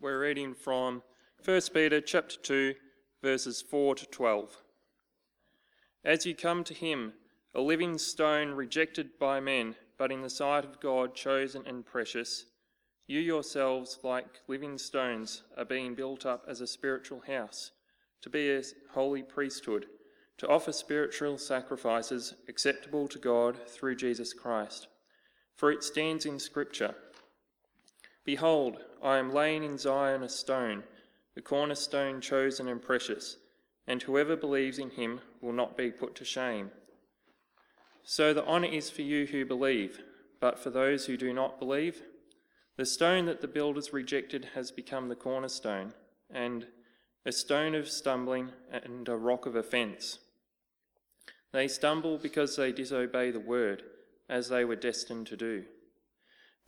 we're reading from 1 Peter chapter 2, verses 4 to 12. As you come to him, a living stone rejected by men, but in the sight of God chosen and precious, you yourselves, like living stones, are being built up as a spiritual house, to be a holy priesthood, to offer spiritual sacrifices acceptable to God through Jesus Christ. For it stands in Scripture Behold, I am laying in Zion a stone, the cornerstone chosen and precious, and whoever believes in him will not be put to shame. So the honour is for you who believe, but for those who do not believe, the stone that the builders rejected has become the cornerstone, and a stone of stumbling and a rock of offence. They stumble because they disobey the word, as they were destined to do.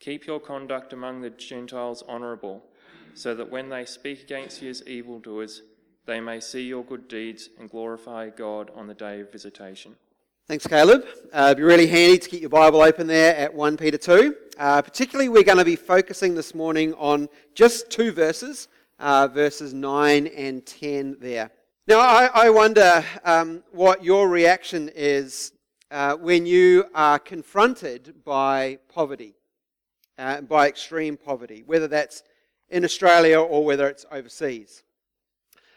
Keep your conduct among the Gentiles honourable, so that when they speak against you as evildoers, they may see your good deeds and glorify God on the day of visitation. Thanks, Caleb. Uh, it'd be really handy to keep your Bible open there at 1 Peter 2. Uh, particularly, we're going to be focusing this morning on just two verses, uh, verses 9 and 10 there. Now, I, I wonder um, what your reaction is uh, when you are confronted by poverty uh, by extreme poverty, whether that's in Australia or whether it's overseas.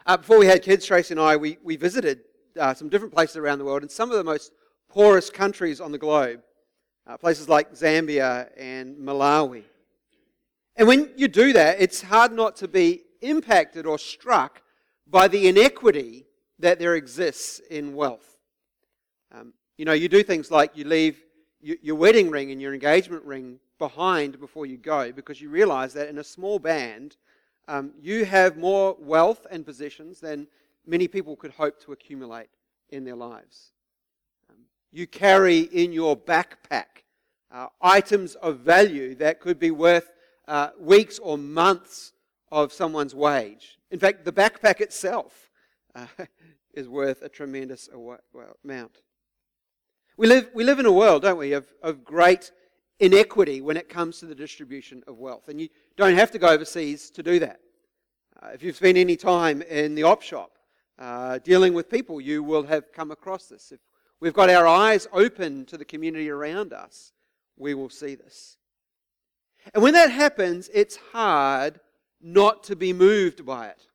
Uh, before we had kids, Tracy and I, we, we visited uh, some different places around the world, and some of the most poorest countries on the globe, uh, places like Zambia and Malawi. And when you do that, it's hard not to be impacted or struck by the inequity that there exists in wealth. Um, you know, you do things like you leave your wedding ring and your engagement ring behind before you go because you realize that in a small band, um, you have more wealth and possessions than many people could hope to accumulate in their lives. Um, you carry in your backpack uh, items of value that could be worth uh, weeks or months of someone's wage. In fact, the backpack itself uh, is worth a tremendous amount. We live, we live in a world, don't we, of, of great inequity when it comes to the distribution of wealth. And you don't have to go overseas to do that. Uh, if you've spent any time in the op shop uh, dealing with people, you will have come across this. If we've got our eyes open to the community around us, we will see this. And when that happens, it's hard not to be moved by it.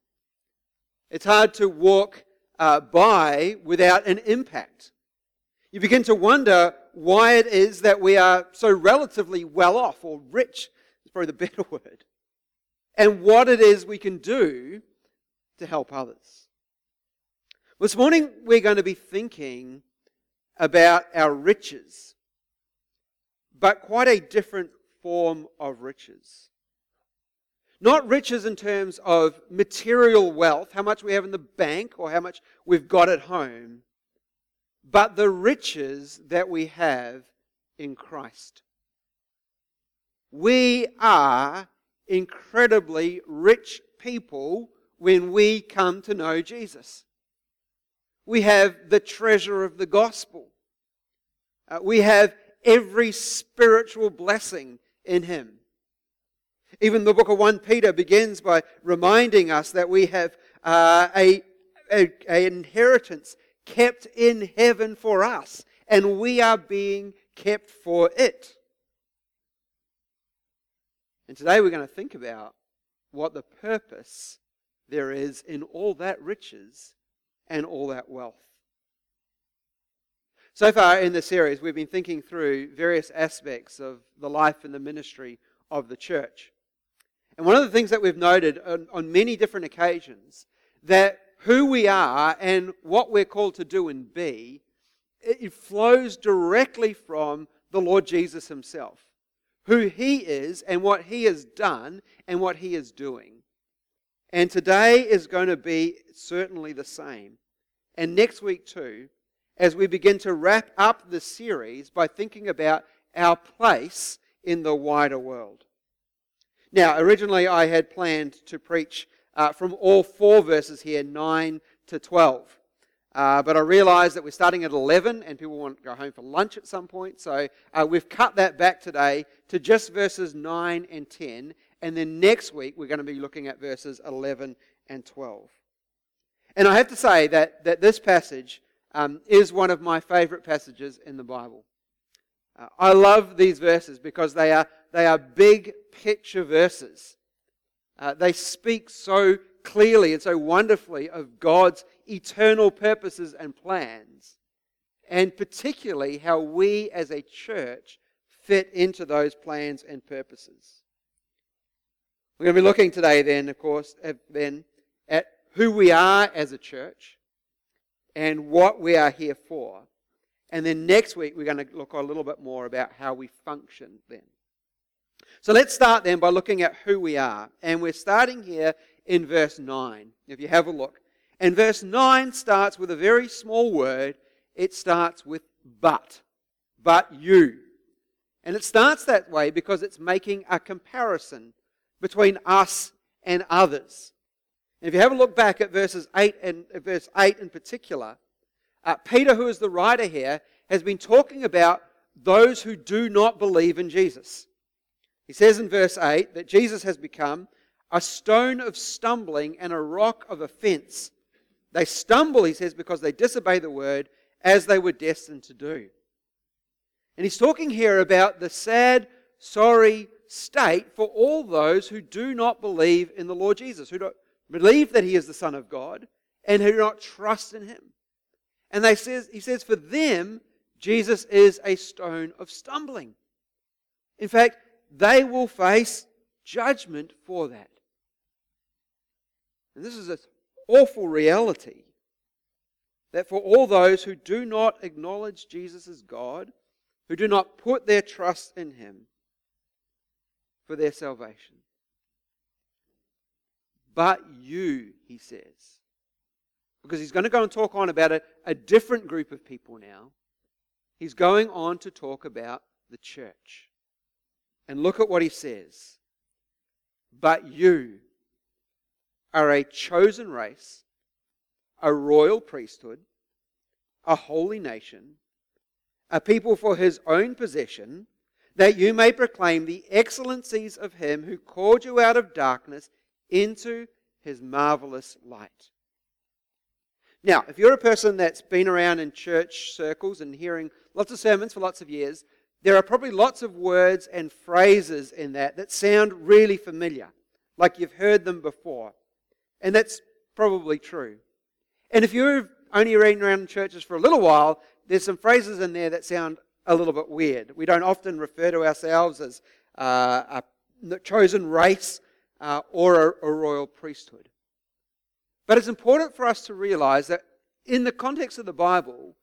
It's hard to walk uh, by without an impact. You begin to wonder why it is that we are so relatively well off or rich, is probably the better word, and what it is we can do to help others. This morning, we're going to be thinking about our riches, but quite a different form of riches. Not riches in terms of material wealth, how much we have in the bank or how much we've got at home, but the riches that we have in Christ. We are incredibly rich people when we come to know Jesus. We have the treasure of the gospel. Uh, we have every spiritual blessing in Him. Even the book of 1 Peter begins by reminding us that we have uh, a, a, a inheritance kept in heaven for us, and we are being kept for it. And today we're going to think about what the purpose there is in all that riches and all that wealth. So far in the series, we've been thinking through various aspects of the life and the ministry of the church. And one of the things that we've noted on, on many different occasions that who we are and what we're called to do and be, it flows directly from the Lord Jesus himself. Who he is and what he has done and what he is doing. And today is going to be certainly the same. And next week, too, as we begin to wrap up the series by thinking about our place in the wider world. Now, originally I had planned to preach uh, from all four verses here, 9 to 12. Uh, but I realize that we're starting at 11 and people want to go home for lunch at some point. So uh, we've cut that back today to just verses 9 and 10. And then next week we're going to be looking at verses 11 and 12. And I have to say that, that this passage um, is one of my favorite passages in the Bible. Uh, I love these verses because they are, they are big picture verses. Uh, they speak so clearly and so wonderfully of God's eternal purposes and plans, and particularly how we as a church fit into those plans and purposes. We're going to be looking today, then, of course, then at who we are as a church and what we are here for. And then next week, we're going to look a little bit more about how we function then. So let's start then by looking at who we are. And we're starting here in verse 9. If you have a look. And verse 9 starts with a very small word. It starts with but. But you. And it starts that way because it's making a comparison between us and others. And if you have a look back at verses 8 and verse 8 in particular, uh, Peter, who is the writer here, has been talking about those who do not believe in Jesus. He says in verse 8 that Jesus has become a stone of stumbling and a rock of offense. They stumble, he says, because they disobey the word as they were destined to do. And he's talking here about the sad, sorry state for all those who do not believe in the Lord Jesus, who don't believe that he is the Son of God, and who do not trust in him. And they says, he says, for them, Jesus is a stone of stumbling. In fact, they will face judgment for that. And this is an awful reality that for all those who do not acknowledge Jesus as God, who do not put their trust in Him for their salvation. But you, he says, because he's going to go and talk on about a, a different group of people now. He's going on to talk about the church. And look at what he says. But you, are a chosen race, a royal priesthood, a holy nation, a people for his own possession, that you may proclaim the excellencies of him who called you out of darkness into his marvelous light. Now, if you're a person that's been around in church circles and hearing lots of sermons for lots of years, there are probably lots of words and phrases in that that sound really familiar, like you've heard them before. And that's probably true. And if you've only been around churches for a little while, there's some phrases in there that sound a little bit weird. We don't often refer to ourselves as uh, a chosen race uh, or a, a royal priesthood. But it's important for us to realize that in the context of the Bible,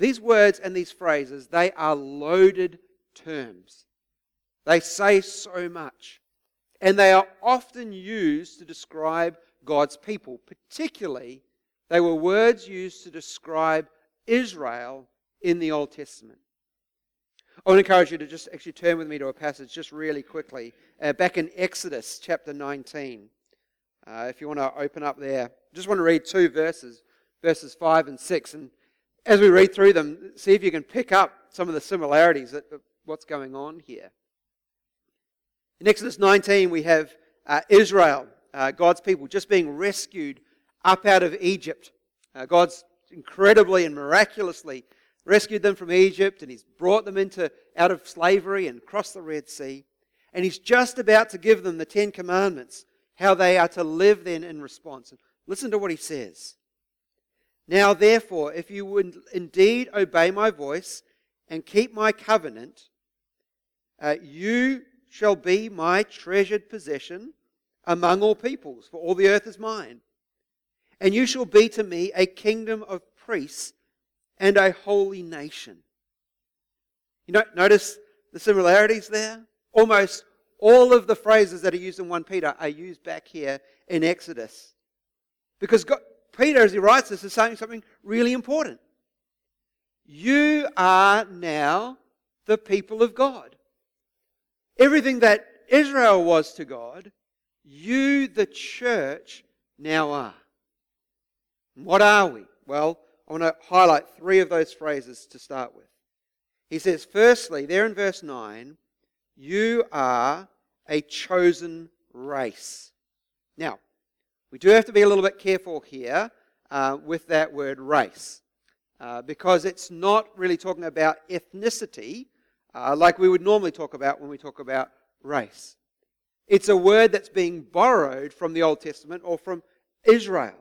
these words and these phrases, they are loaded terms. They say so much. And they are often used to describe God's people. Particularly, they were words used to describe Israel in the Old Testament. I want to encourage you to just actually turn with me to a passage just really quickly. Uh, back in Exodus chapter 19. Uh, if you want to open up there, just want to read two verses, verses 5 and 6. And as we read through them, see if you can pick up some of the similarities of what's going on here. In Exodus 19, we have uh, Israel uh, God's people just being rescued up out of Egypt. Uh, God's incredibly and miraculously rescued them from Egypt and He's brought them into out of slavery and across the Red Sea. And He's just about to give them the Ten Commandments, how they are to live then in response. Listen to what He says. Now, therefore, if you would indeed obey my voice and keep my covenant, uh, you shall be my treasured possession among all peoples, for all the earth is mine. And you shall be to me a kingdom of priests and a holy nation. You know, notice the similarities there? Almost all of the phrases that are used in 1 Peter are used back here in Exodus. Because God, Peter, as he writes this, is saying something really important. You are now the people of God. Everything that Israel was to God, you, the church, now are. What are we? Well, I want to highlight three of those phrases to start with. He says, firstly, there in verse 9, you are a chosen race. Now, we do have to be a little bit careful here uh, with that word race uh, because it's not really talking about ethnicity uh, like we would normally talk about when we talk about race. It's a word that's being borrowed from the Old Testament or from Israel.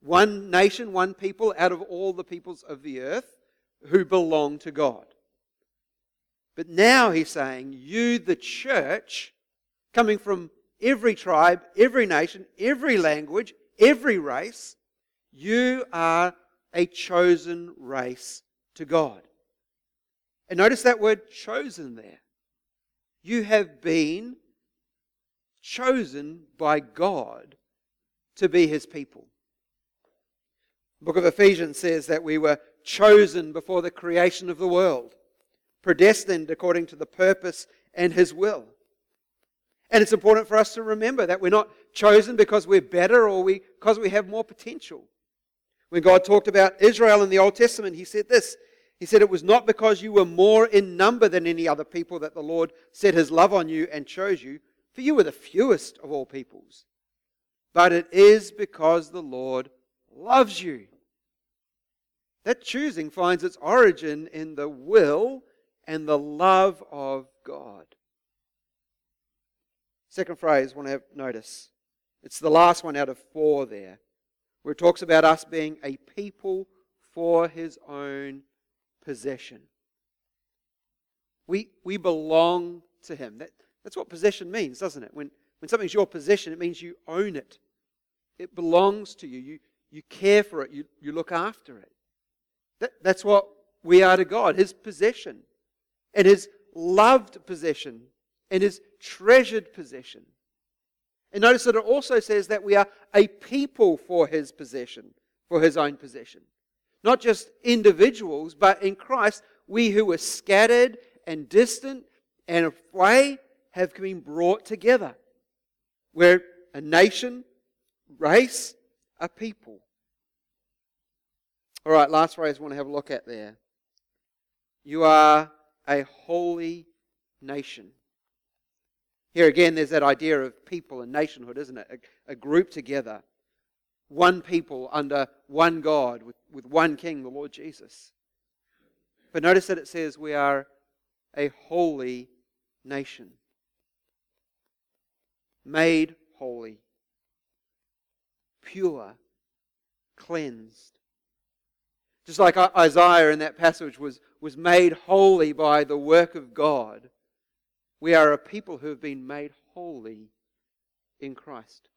One nation, one people out of all the peoples of the earth who belong to God. But now he's saying, you, the church, coming from every tribe, every nation, every language, every race, you are a chosen race to God. And notice that word chosen there. You have been chosen by God to be his people. The book of Ephesians says that we were chosen before the creation of the world predestined according to the purpose and His will. And it's important for us to remember that we're not chosen because we're better or we, because we have more potential. When God talked about Israel in the Old Testament, He said this He said, It was not because you were more in number than any other people that the Lord set His love on you and chose you, for you were the fewest of all peoples. But it is because the Lord loves you. That choosing finds its origin in the will and the love of God. Second phrase, want to have notice. It's the last one out of four there, where it talks about us being a people for his own possession. We, we belong to him. That, that's what possession means, doesn't it? When, when something's your possession, it means you own it. It belongs to you. You, you care for it. You, you look after it. That, that's what we are to God, his possession and his loved possession and his treasured possession. And notice that it also says that we are a people for his possession, for his own possession. Not just individuals, but in Christ, we who were scattered and distant and away have been brought together. We're a nation, race, a people. All right, last phrase I want to have a look at there. You are a holy nation. Here again, there's that idea of people and nationhood, isn't it? A, a, group together. One people under one God with, with one King, the Lord Jesus. But notice that it says we are a holy nation. Made holy. Pure. Cleansed. Just like Isaiah in that passage was, was made holy by the work of God, we are a people who have been made holy in Christ.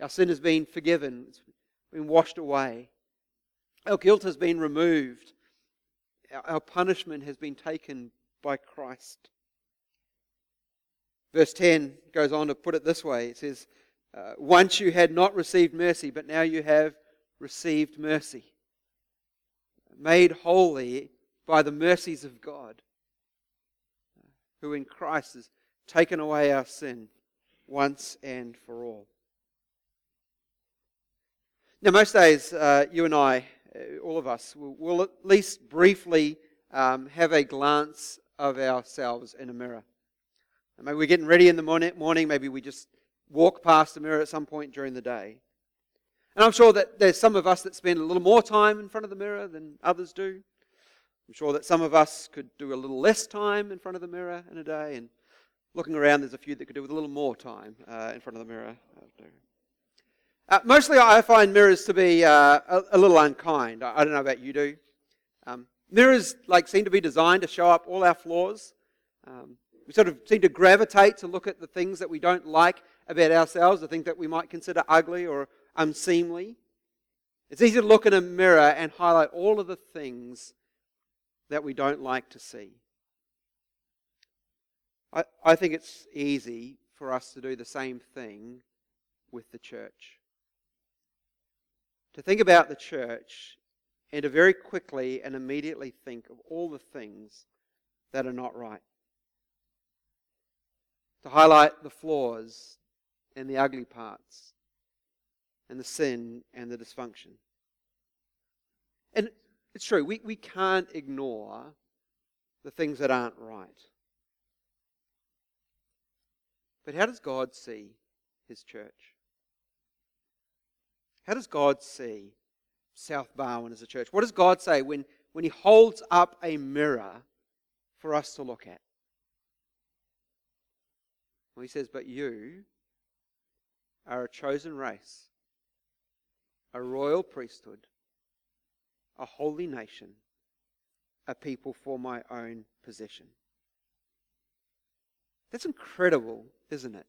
Our sin has been forgiven, it's been washed away. Our guilt has been removed. Our punishment has been taken by Christ. Verse 10 goes on to put it this way it says, uh, Once you had not received mercy, but now you have received mercy made holy by the mercies of God, who in Christ has taken away our sin once and for all. Now, most days, uh, you and I, uh, all of us, will, will at least briefly um, have a glance of ourselves in a mirror. Maybe we're getting ready in the morning, maybe we just walk past the mirror at some point during the day. And I'm sure that there's some of us that spend a little more time in front of the mirror than others do. I'm sure that some of us could do a little less time in front of the mirror in a day. And looking around, there's a few that could do with a little more time uh, in front of the mirror. Uh, mostly, I find mirrors to be uh, a, a, little unkind. I, I, don't know about you do. Um, mirrors like seem to be designed to show up all our flaws. Um, we sort of seem to gravitate to look at the things that we don't like about ourselves, the things that we might consider ugly or unseemly. It's easy to look in a mirror and highlight all of the things that we don't like to see. I, I think it's easy for us to do the same thing with the church. To think about the church and to very quickly and immediately think of all the things that are not right. To highlight the flaws and the ugly parts and the sin and the dysfunction. It's true, we, we can't ignore the things that aren't right. But how does God see his church? How does God see South Barwon as a church? What does God say when, when he holds up a mirror for us to look at? Well, he says, But you are a chosen race, a royal priesthood, a holy nation, a people for my own possession. That's incredible, isn't it?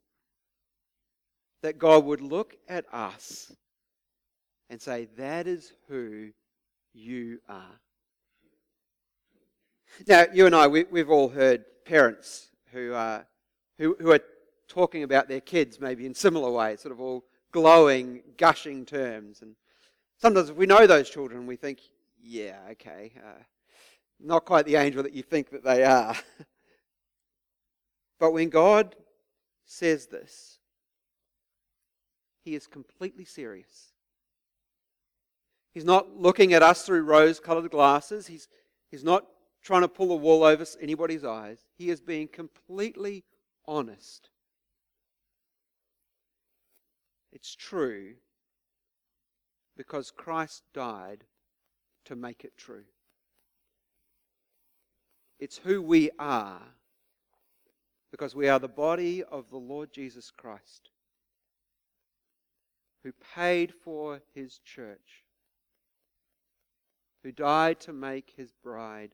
That God would look at us and say, That is who you are. Now, you and I, we, have all heard parents who are, who, who are talking about their kids maybe in similar ways, sort of all glowing, gushing terms. And sometimes if we know those children, we think, yeah, okay, uh, not quite the angel that you think that they are. but when God says this, he is completely serious. He's not looking at us through rose colored glasses. He's, he's not trying to pull the wool over anybody's eyes. He is being completely honest. It's true because Christ died to make it true. It's who we are because we are the body of the Lord Jesus Christ who paid for his church, who died to make his bride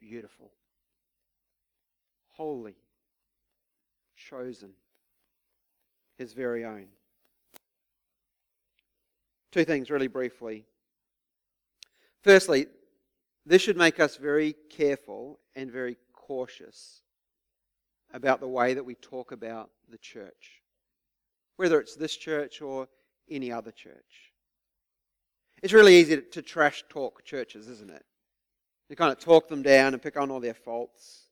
beautiful, holy, chosen, his very own. Two things, really briefly. Firstly, this should make us very careful and very cautious about the way that we talk about the church, whether it's this church or any other church. It's really easy to, trash talk churches, isn't it? You kind of talk them down and pick on all their faults.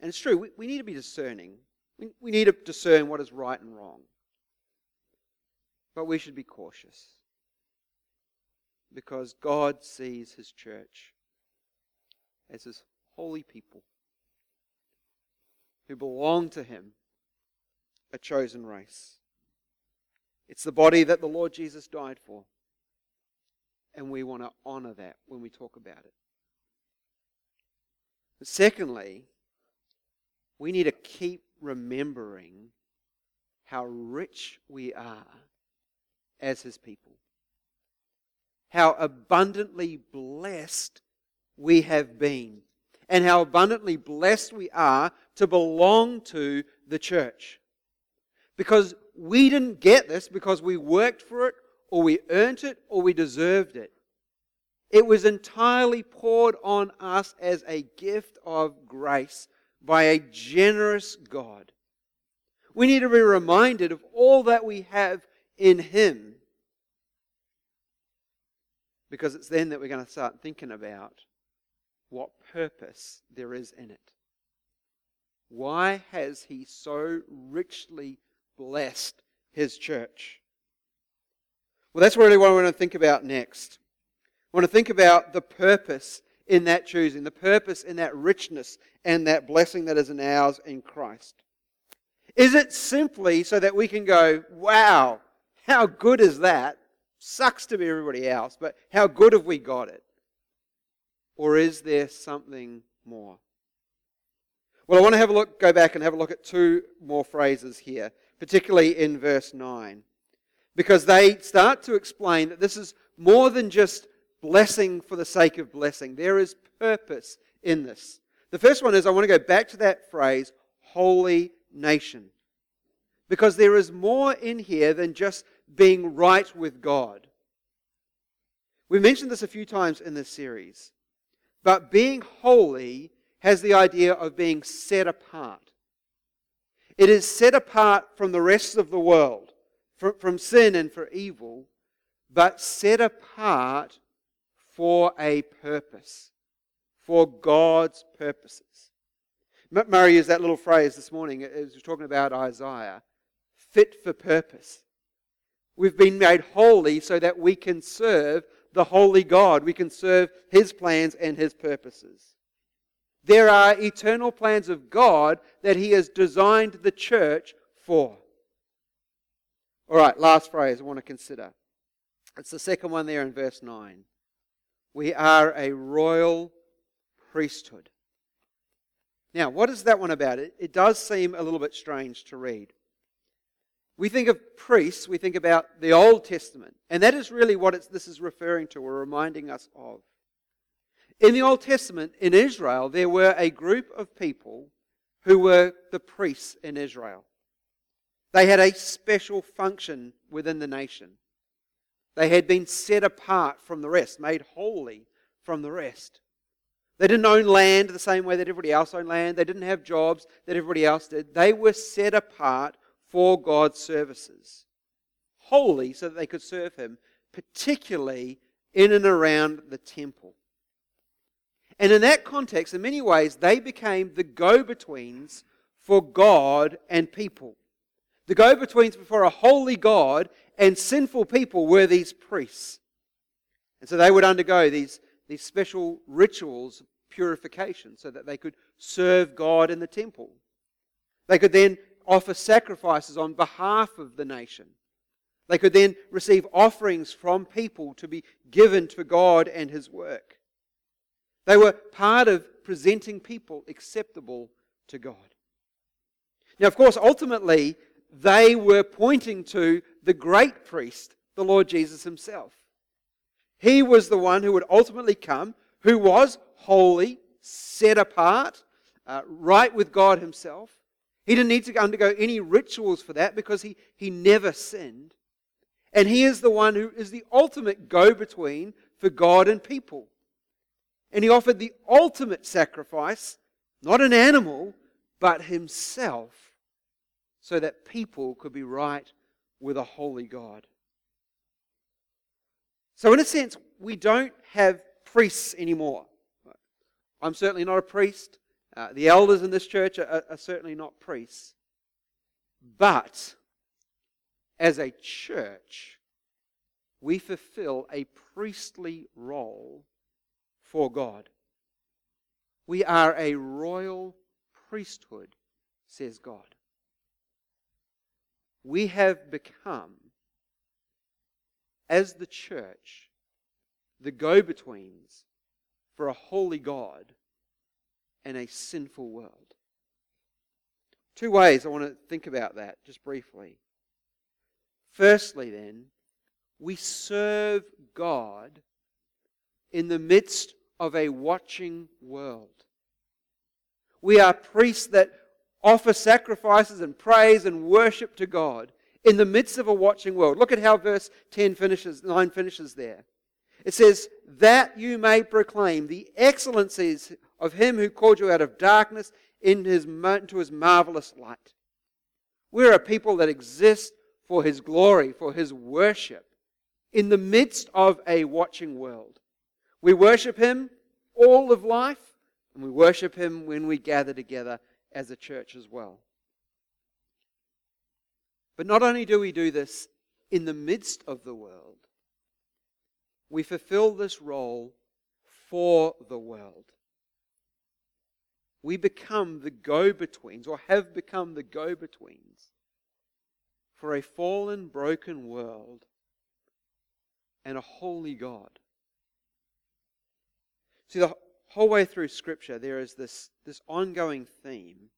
And it's true, we, we need to be discerning. We, we need to discern what is right and wrong. But we should be cautious because God sees his church as his holy people who belong to him, a chosen race. It's the body that the Lord Jesus died for. And we want to honor that when we talk about it. But secondly, we need to keep remembering how rich we are as his people. How abundantly blessed we have been, and how abundantly blessed we are to belong to the church. Because we didn't get this because we worked for it, or we earned it, or we deserved it. It was entirely poured on us as a gift of grace by a generous God. We need to be reminded of all that we have in Him. Because it's then that we're going to start thinking about what purpose there is in it. Why has He so richly blessed His church? Well, that's really what I want to think about next. I want to think about the purpose in that choosing, the purpose in that richness and that blessing that is in ours in Christ. Is it simply so that we can go, wow, how good is that? Sucks to be everybody else, but how good have we got it? Or is there something more? Well, I want to have a look, go back and have a look at two more phrases here, particularly in verse 9, because they start to explain that this is more than just blessing for the sake of blessing. There is purpose in this. The first one is I want to go back to that phrase, holy nation. Because there is more in here than just being right with God. We've mentioned this a few times in this series. But being holy has the idea of being set apart. It is set apart from the rest of the world, from, from sin and for evil, but set apart for a purpose, for God's purposes. Murray used that little phrase this morning as we were talking about Isaiah fit for purpose. We've been made holy so that we can serve the holy God. We can serve His plans and His purposes. There are eternal plans of God that He has designed the church for. All right, last phrase I want to consider. It's the second one there in verse 9. We are a royal priesthood. Now, what is that one about? It, it does seem a little bit strange to read. We think of priests, we think about the Old Testament, and that is really what this is referring to or reminding us of. In the Old Testament, in Israel, there were a group of people who were the priests in Israel. They had a special function within the nation. They had been set apart from the rest, made holy from the rest. They didn't own land the same way that everybody else owned land. They didn't have jobs that everybody else did. They were set apart for God's services. Holy so that they could serve Him, particularly in and around the temple. And in that context, in many ways, they became the go betweens for God and people. The go betweens before a holy God and sinful people were these priests. And so they would undergo these, these special rituals purification so that they could serve God in the temple. They could then offer sacrifices on behalf of the nation. They could then receive offerings from people to be given to God and His work. They were part of presenting people acceptable to God. Now, of course, ultimately, they were pointing to the great priest, the Lord Jesus Himself. He was the one who would ultimately come, who was holy, set apart, uh, right with God Himself. He didn't need to undergo any rituals for that because he, he never sinned. And he is the one who is the ultimate go between for God and people. And he offered the ultimate sacrifice, not an animal, but himself, so that people could be right with a holy God. So, in a sense, we don't have priests anymore. I'm certainly not a priest. Uh, the elders in this church are, are certainly not priests. But as a church, we fulfill a priestly role for God. We are a royal priesthood, says God. We have become, as the church, the go betweens for a holy God and a sinful world. Two ways I want to think about that just briefly. Firstly, then, we serve God in the midst of a watching world. We are priests that offer sacrifices and praise and worship to God in the midst of a watching world. Look at how verse 10 finishes, 9 finishes there. It says, That you may proclaim the excellencies of him who called you out of darkness into his, into his marvelous light. We're a people that exist for his glory, for his worship, in the midst of a watching world. We worship him all of life, and we worship him when we gather together as a church as well. But not only do we do this in the midst of the world, we fulfill this role for the world. We become the go betweens, or have become the go betweens, for a fallen, broken world and a holy God. See, the whole way through Scripture, there is this, this ongoing theme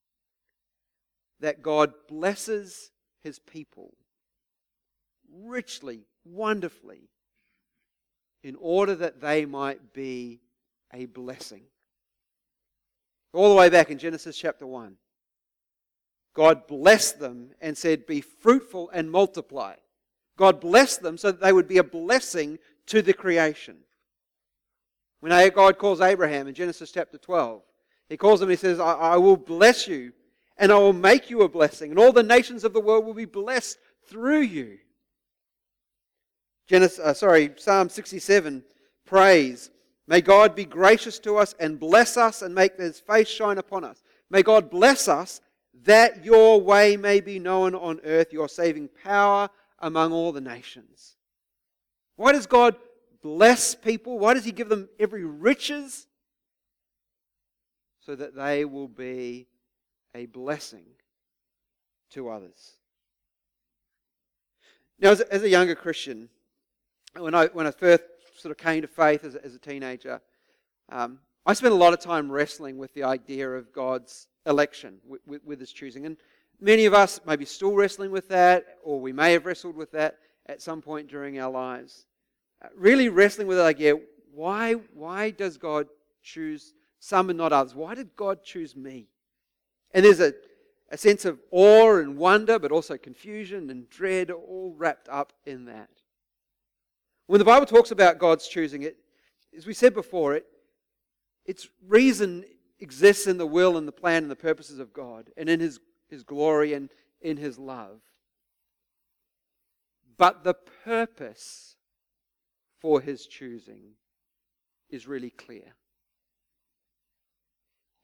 that God blesses his people richly, wonderfully, in order that they might be a blessing. All the way back in Genesis chapter 1. God blessed them and said, Be fruitful and multiply. God blessed them so that they would be a blessing to the creation. When God calls Abraham in Genesis chapter 12, He calls them, he says, I, I will bless you, and I will make you a blessing, and all the nations of the world will be blessed through you. Genesis, uh, sorry, Psalm 67 praise. May God be gracious to us and bless us and make his face shine upon us. May God bless us that your way may be known on earth, your saving power among all the nations. Why does God bless people? Why does He give them every riches? So that they will be a blessing to others. Now, as a younger Christian, when I, when I first sort of came to faith as a, as a teenager, um, I spent a lot of time wrestling with the idea of God's election, with, with, with, His choosing. And many of us may be still wrestling with that, or we may have wrestled with that at some point during our lives. Uh, really wrestling with the idea why, why does God choose some and not others? Why did God choose me? And there's a, a sense of awe and wonder, but also confusion and dread, all wrapped up in that. When the Bible talks about God's choosing it, as we said before, it, its reason exists in the will and the plan and the purposes of God and in His, His glory and in His love. But the purpose for His choosing is really clear.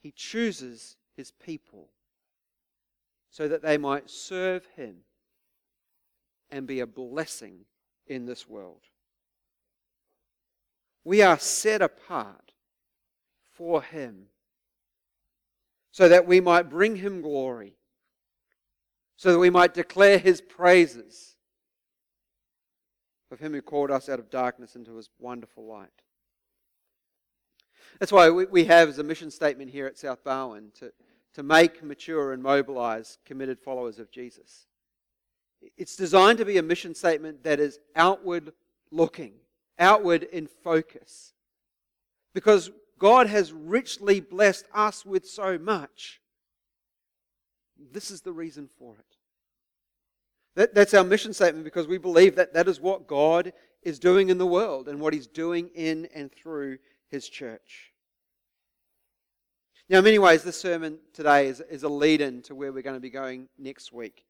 He chooses His people so that they might serve Him and be a blessing in this world. We are set apart for Him so that we might bring Him glory, so that we might declare His praises of Him who called us out of darkness into His wonderful light. That's why we have as a mission statement here at South Barwon to, to make, mature, and mobilize committed followers of Jesus. It's designed to be a mission statement that is outward looking, outward in focus. Because God has richly blessed us with so much. This is the reason for it. That, that's our mission statement because we believe that that is what God is doing in the world and what He's doing in and through His church. Now, in many ways, this sermon today is, is a lead in to where we're going to be going next week.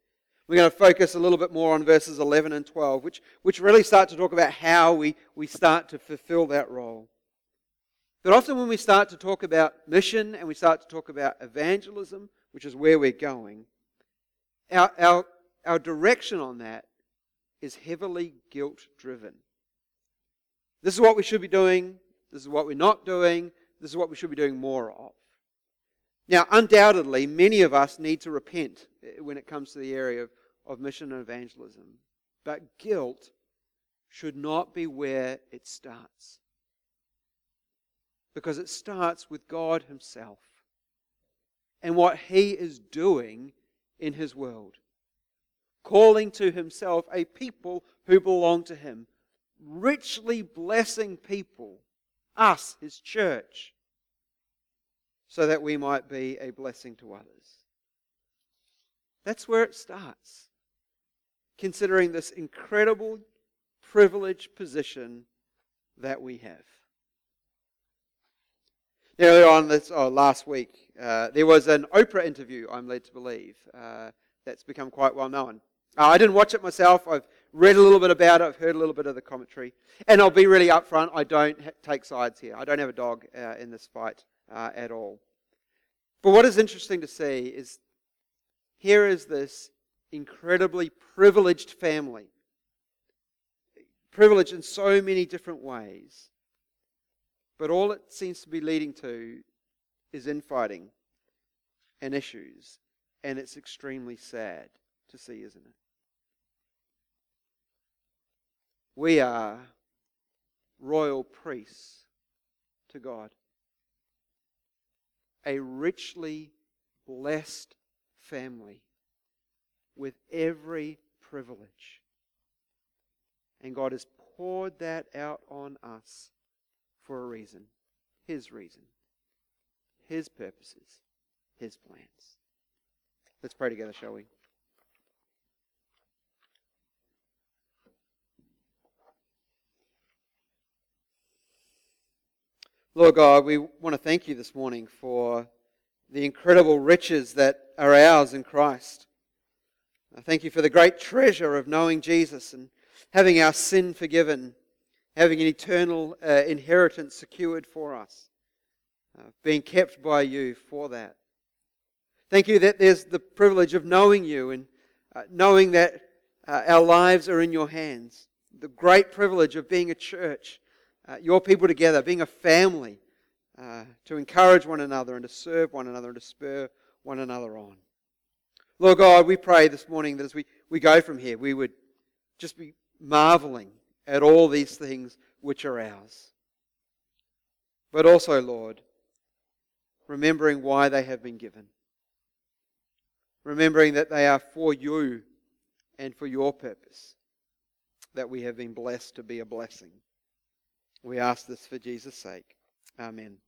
We're going to focus a little bit more on verses 11 and 12, which, which really start to talk about how we, we start to fulfill that role. But often when we start to talk about mission and we start to talk about evangelism, which is where we're going, our, our, our direction on that is heavily guilt driven. This is what we should be doing. This is what we're not doing. This is what we should be doing more of. Now, undoubtedly, many of us need to repent eh, when it comes to the area of, of mission and evangelism. But guilt should not be where it starts because it starts with God Himself and what He is doing in His world. Calling to Himself a people who belong to Him, richly blessing people, us, His church, so that we might be a blessing to others. That's where it starts. Considering this incredible privileged position that we have. Earlier on this, oh, last week, uh, there was an Oprah interview, I'm led to believe, uh, that's become quite well known. Uh, I didn't watch it myself. I've read a little bit about it. I've heard a little bit of the commentary. And I'll be really upfront. I don't ha- take sides here. I don't have a dog uh, in this fight uh, at all. But what is interesting to see is here is this incredibly privileged family, privileged in so many different ways. But all it seems to be leading to is infighting and issues. And it's extremely sad to see, isn't it? We are royal priests to God, a richly blessed family with every privilege. And God has poured that out on us for a reason. His reason. His purposes. His plans. Let's pray together, shall we? Lord God, we want to thank you this morning for the incredible riches that are ours in Christ. I thank you for the great treasure of knowing Jesus and having our sin forgiven, having an eternal uh, inheritance secured for us, uh, being kept by you for that. Thank you that there's the privilege of knowing you and uh, knowing that uh, our lives are in your hands. The great privilege of being a church, uh, your people together, being a family, uh, to encourage one another and to serve one another and to spur one another on. Lord God, we pray this morning that as we, we go from here, we would just be marveling at all these things which are ours. But also, Lord, remembering why they have been given. Remembering that they are for you and for your purpose, that we have been blessed to be a blessing. We ask this for Jesus' sake. Amen.